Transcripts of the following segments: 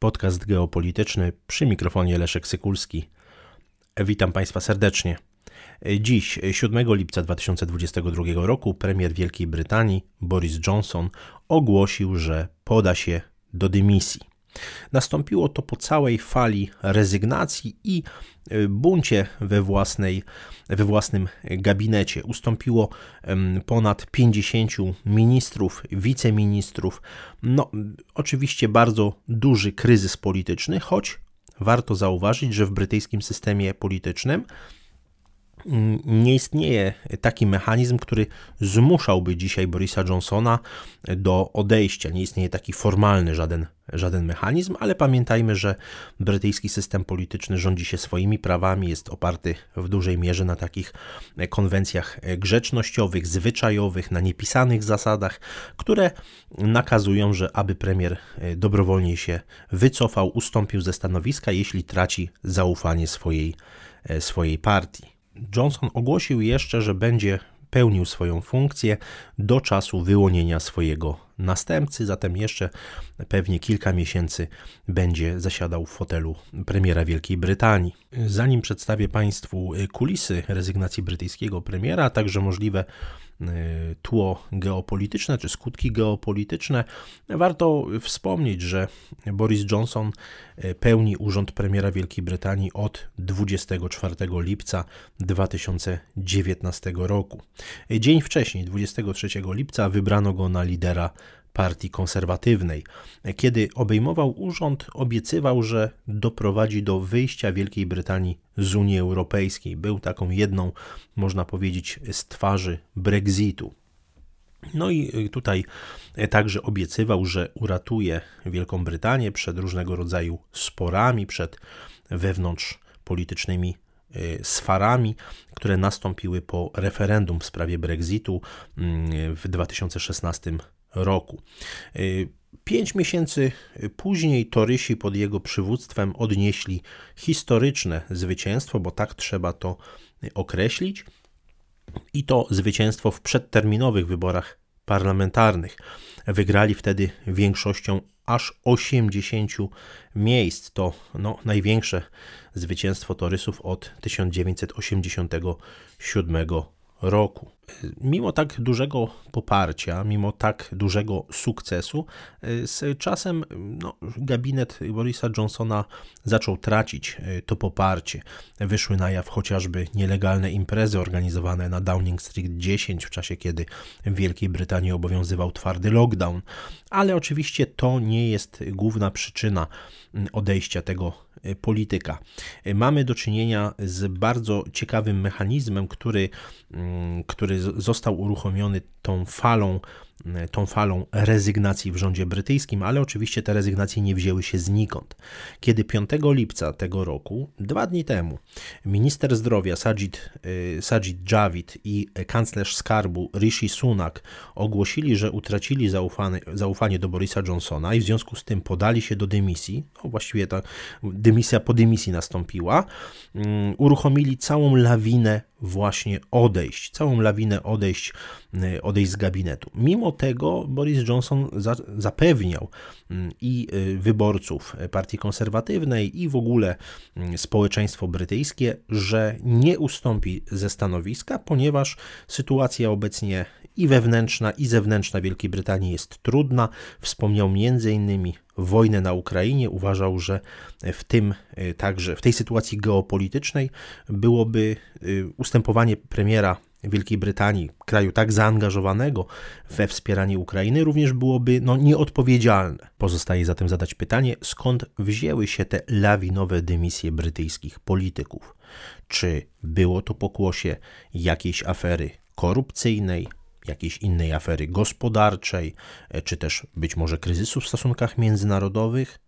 podcast geopolityczny przy mikrofonie Leszek Sykulski. Witam Państwa serdecznie. Dziś, 7 lipca 2022 roku, premier Wielkiej Brytanii Boris Johnson ogłosił, że poda się do dymisji. Nastąpiło to po całej fali rezygnacji i y, buncie we, własnej, we własnym gabinecie. Ustąpiło ponad 50 ministrów, wiceministrów. No, oczywiście bardzo duży kryzys polityczny, choć warto zauważyć, że w brytyjskim systemie politycznym nie istnieje taki mechanizm, który zmuszałby dzisiaj Borisa Johnsona do odejścia. Nie istnieje taki formalny żaden, żaden mechanizm, ale pamiętajmy, że brytyjski system polityczny rządzi się swoimi prawami, jest oparty w dużej mierze na takich konwencjach grzecznościowych, zwyczajowych, na niepisanych zasadach, które nakazują, że aby premier dobrowolnie się wycofał, ustąpił ze stanowiska, jeśli traci zaufanie swojej, swojej partii. Johnson ogłosił jeszcze, że będzie pełnił swoją funkcję do czasu wyłonienia swojego następcy, zatem jeszcze pewnie kilka miesięcy będzie zasiadał w fotelu premiera Wielkiej Brytanii. Zanim przedstawię Państwu kulisy rezygnacji brytyjskiego premiera, a także możliwe tło geopolityczne czy skutki geopolityczne, warto wspomnieć, że Boris Johnson y, pełni urząd premiera Wielkiej Brytanii od 24 lipca 2019 roku. Dzień wcześniej, 23 lipca, wybrano go na lidera Partii Konserwatywnej. Kiedy obejmował urząd, obiecywał, że doprowadzi do wyjścia Wielkiej Brytanii z Unii Europejskiej. Był taką jedną, można powiedzieć, z twarzy Brexitu. No i tutaj także obiecywał, że uratuje Wielką Brytanię przed różnego rodzaju sporami, przed wewnątrz politycznymi y, sfarami, które nastąpiły po referendum w sprawie Brexitu mm, w 2016 roku. Y, pięć miesięcy później Torysi pod jego przywództwem odnieśli historyczne zwycięstwo, bo tak trzeba to określić, i to zwycięstwo w przedterminowych wyborach parlamentarnych. Wygrali wtedy większością aż 80 miejsc. To no, największe zwycięstwo Torysów od 1987 roku. Mimo tak dużego poparcia, mimo tak dużego sukcesu, z czasem no, gabinet Borisa Johnsona zaczął tracić e, to poparcie. Wyszły na jaw chociażby nielegalne imprezy organizowane na Downing Street 10 w czasie, kiedy w Wielkiej Brytanii obowiązywał twardy lockdown. Ale oczywiście to nie jest główna przyczyna odejścia tego polityka. E, mamy do czynienia z bardzo ciekawym mechanizmem, który, mm, który został uruchomiony tą falą E, tą falą rezygnacji w rządzie brytyjskim, ale oczywiście te rezygnacje nie wzięły się znikąd. Kiedy 5 lipca tego roku, dwa dni temu, minister zdrowia Sajid, e, Sajid Javid i kanclerz skarbu Rishi Sunak ogłosili, że utracili zaufanie, zaufanie do Borisa Johnsona i w związku z tym podali się do dymisji, no właściwie ta dymisja po dymisji nastąpiła, um, uruchomili całą lawinę właśnie odejść, całą lawinę odejść, y, odejść z gabinetu. Mimo tego Boris Johnson za, zapewniał i y, wyborców Partii Konserwatywnej, i w ogóle mm, społeczeństwo brytyjskie, że nie ustąpi ze stanowiska, ponieważ sytuacja obecnie i wewnętrzna, i zewnętrzna Wielkiej Brytanii jest trudna. Wspomniał m.in. wojnę na Ukrainie. Uważał, że w tym y, także, w tej sytuacji geopolitycznej byłoby y, ustępowanie premiera Wielkiej Brytanii, kraju tak zaangażowanego we wspieranie Ukrainy, również byłoby no, nieodpowiedzialne. Pozostaje zatem zadać pytanie, skąd wzięły się te lawinowe dymisje brytyjskich polityków? Czy było to pokłosie jakiejś afery korupcyjnej, jakiejś innej afery gospodarczej, czy też być może kryzysu w stosunkach międzynarodowych?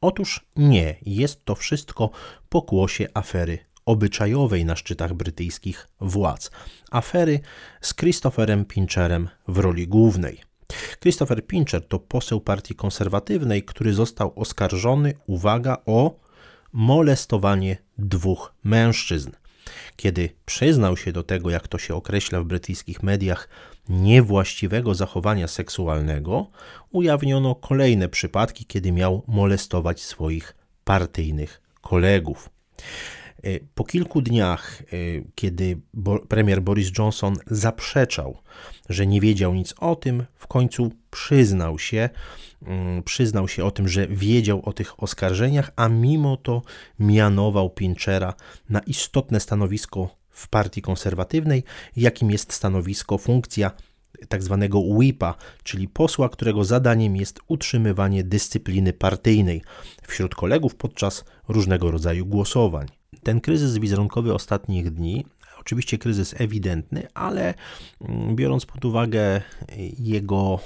Otóż nie, jest to wszystko pokłosie afery obyczajowej na szczytach brytyjskich władz. Afery z Christopherem Pincherem w roli głównej. Christopher Pincher to poseł partii konserwatywnej, który został oskarżony, uwaga, o molestowanie dwóch mężczyzn. Kiedy przyznał się do tego, jak to się określa w brytyjskich mediach, niewłaściwego zachowania seksualnego, ujawniono kolejne przypadki, kiedy miał molestować swoich partyjnych kolegów. E, po kilku dniach, e, kiedy premier Boris Johnson zaprzeczał, że nie wiedział nic o tym, w końcu przyznał się, mm, przyznał się o tym, że wiedział o tych oskarżeniach, a mimo to mianował Pinchera na istotne stanowisko w partii konserwatywnej, jakim jest stanowisko, funkcja tak zwanego whipa, czyli posła, którego zadaniem jest utrzymywanie dyscypliny partyjnej wśród kolegów podczas różnego rodzaju głosowań. Ten kryzys wizerunkowy ostatnich dni oczywiście kryzys ewidentny, ale mm, biorąc pod uwagę jego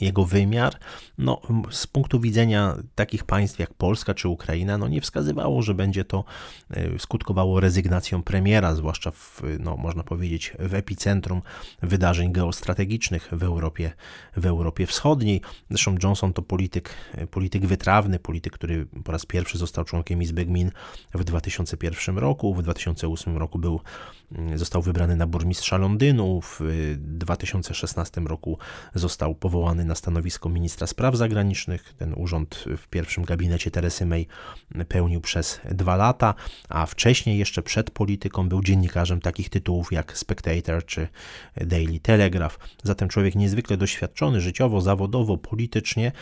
jego wymiar, no, z punktu widzenia takich państw jak Polska czy Ukraina, no, nie wskazywało, że będzie to e, skutkowało rezygnacją premiera, zwłaszcza w, no, można powiedzieć, w epicentrum wydarzeń geostrategicznych w Europie, w Europie Wschodniej. Zresztą Johnson to polityk, e, polityk wytrawny, polityk, który po raz pierwszy został członkiem Izby Gmin w 2001 roku, w 2008 roku był, mm, został wybrany na burmistrza Londynu, w 2016 roku został został powołany na stanowisko ministra spraw zagranicznych. Ten urząd w pierwszym gabinecie Teresy May pełnił przez dwa lata, a wcześniej, jeszcze przed polityką, był dziennikarzem takich tytułów jak Spectator czy Daily Telegraph. Zatem człowiek niezwykle doświadczony życiowo, zawodowo, politycznie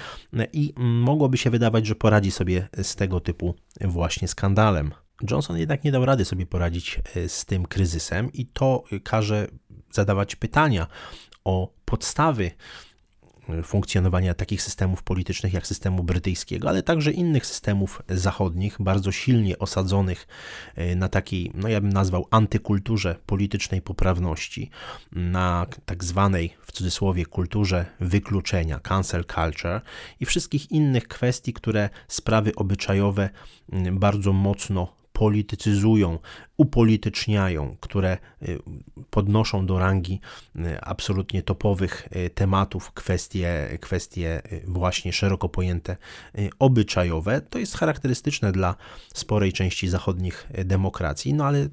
i mogłoby się wydawać, że poradzi sobie z tego typu właśnie skandalem. Johnson jednak nie dał rady sobie poradzić e, z tym kryzysem i to każe zadawać pytania o podstawy funkcjonowania takich systemów politycznych jak systemu brytyjskiego, ale także innych systemów zachodnich, bardzo silnie osadzonych e, na takiej, no ja bym nazwał antykulturze politycznej poprawności, na tak zwanej w cudzysłowie kulturze wykluczenia, cancel culture i wszystkich innych kwestii, które sprawy obyczajowe bardzo mocno politycyzują, upolityczniają, które y, podnoszą do rangi y, absolutnie topowych y, tematów kwestie, kwestie właśnie szeroko pojęte obyczajowe. To jest charakterystyczne dla sporej części zachodnich demokracji, no ale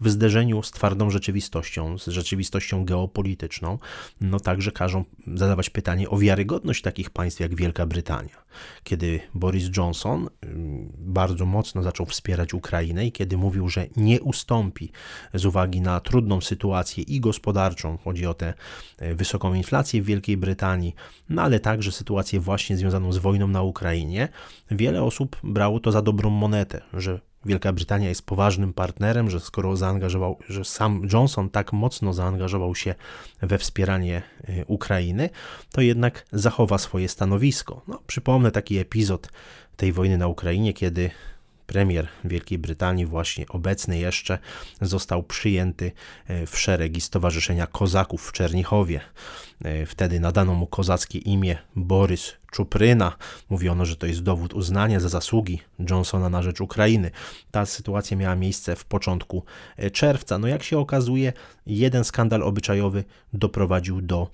w zderzeniu z twardą rzeczywistością, z rzeczywistością geopolityczną, no także każą zadawać pytanie o wiarygodność takich państw jak Wielka Brytania. Kiedy Boris Johnson bardzo mocno zaczął wspierać Ukrainę i kiedy mówił, że nie ustąpi z uwagi na trudną sytuację i gospodarczą, chodzi o tę e, wysoką inflację w Wielkiej Brytanii, no ale także sytuację właśnie związaną z wojną na Ukrainie, wiele osób brało to za dobrą monetę, że Wielka Brytania jest poważnym partnerem, że skoro zaangażował, że sam Johnson tak mocno zaangażował się we wspieranie e, Ukrainy, to jednak zachowa swoje stanowisko. No, przypomnę taki epizod tej wojny na Ukrainie, kiedy premier Wielkiej Brytanii, właśnie obecny jeszcze, został przyjęty e, w szeregi Stowarzyszenia Kozaków w Czernichowie. E, wtedy nadano mu kozackie imię Borys Czupryna. Mówiono, że to jest dowód uznania za zasługi Johnsona na rzecz Ukrainy. Ta sytuacja miała miejsce w początku e, czerwca. No jak się okazuje, jeden skandal obyczajowy doprowadził do,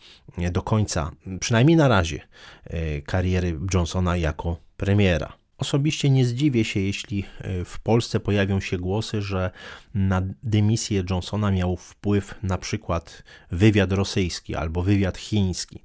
do końca, przynajmniej na razie, kariery Johnsona jako premiera. Osobiście nie zdziwię się, jeśli e, w Polsce pojawią się głosy, że na dymisję Johnsona miał wpływ na przykład wywiad rosyjski albo wywiad chiński.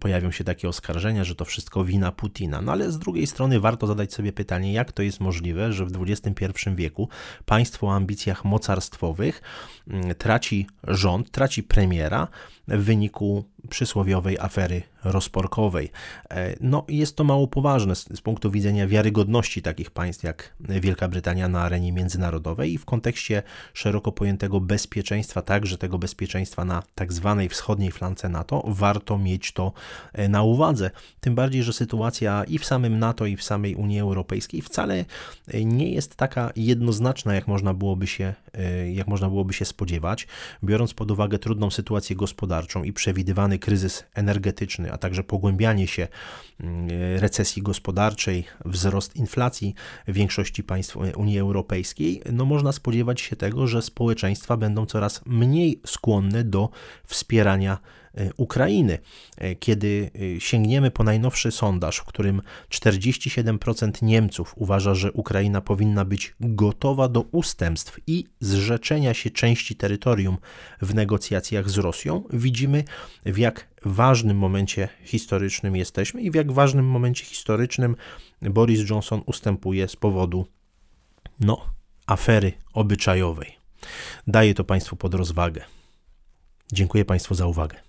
Pojawią się takie oskarżenia, że to wszystko wina Putina. No ale z drugiej strony warto zadać sobie pytanie, jak to jest możliwe, że w XXI wieku państwo o ambicjach mocarstwowych mm, traci rząd, traci premiera w wyniku przysłowiowej afery rozporkowej. E, no, jest to mało poważne z, z, punktu widzenia wiarygodności takich państw jak Wielka Brytania na arenie międzynarodowej i w kontekście szeroko pojętego bezpieczeństwa, także tego bezpieczeństwa na tak zwanej wschodniej flance NATO, warto mieć to na uwadze. Tym bardziej, że sytuacja i w samym NATO, i w samej Unii Europejskiej wcale e, nie jest taka jednoznaczna, jak można byłoby się, jak można byłoby się spodziewać, biorąc pod uwagę trudną sytuację gospodarczą i przewidywany kryzys energetyczny, a także pogłębianie się mm, recesji gospodarczej, wzrost inflacji w większości państw Unii Europejskiej, no można spodziewać się tego, że społeczeństwa będą coraz mniej skłonne do wspierania Ukrainy. Kiedy sięgniemy po najnowszy sondaż, w którym 47% Niemców uważa, że Ukraina powinna być gotowa do ustępstw i zrzeczenia się części terytorium w negocjacjach z Rosją, widzimy w jak ważnym momencie historycznym jesteśmy i w jak ważnym momencie historycznym Boris Johnson ustępuje z powodu no, afery obyczajowej. Daję to Państwu pod rozwagę. Dziękuję Państwu za uwagę.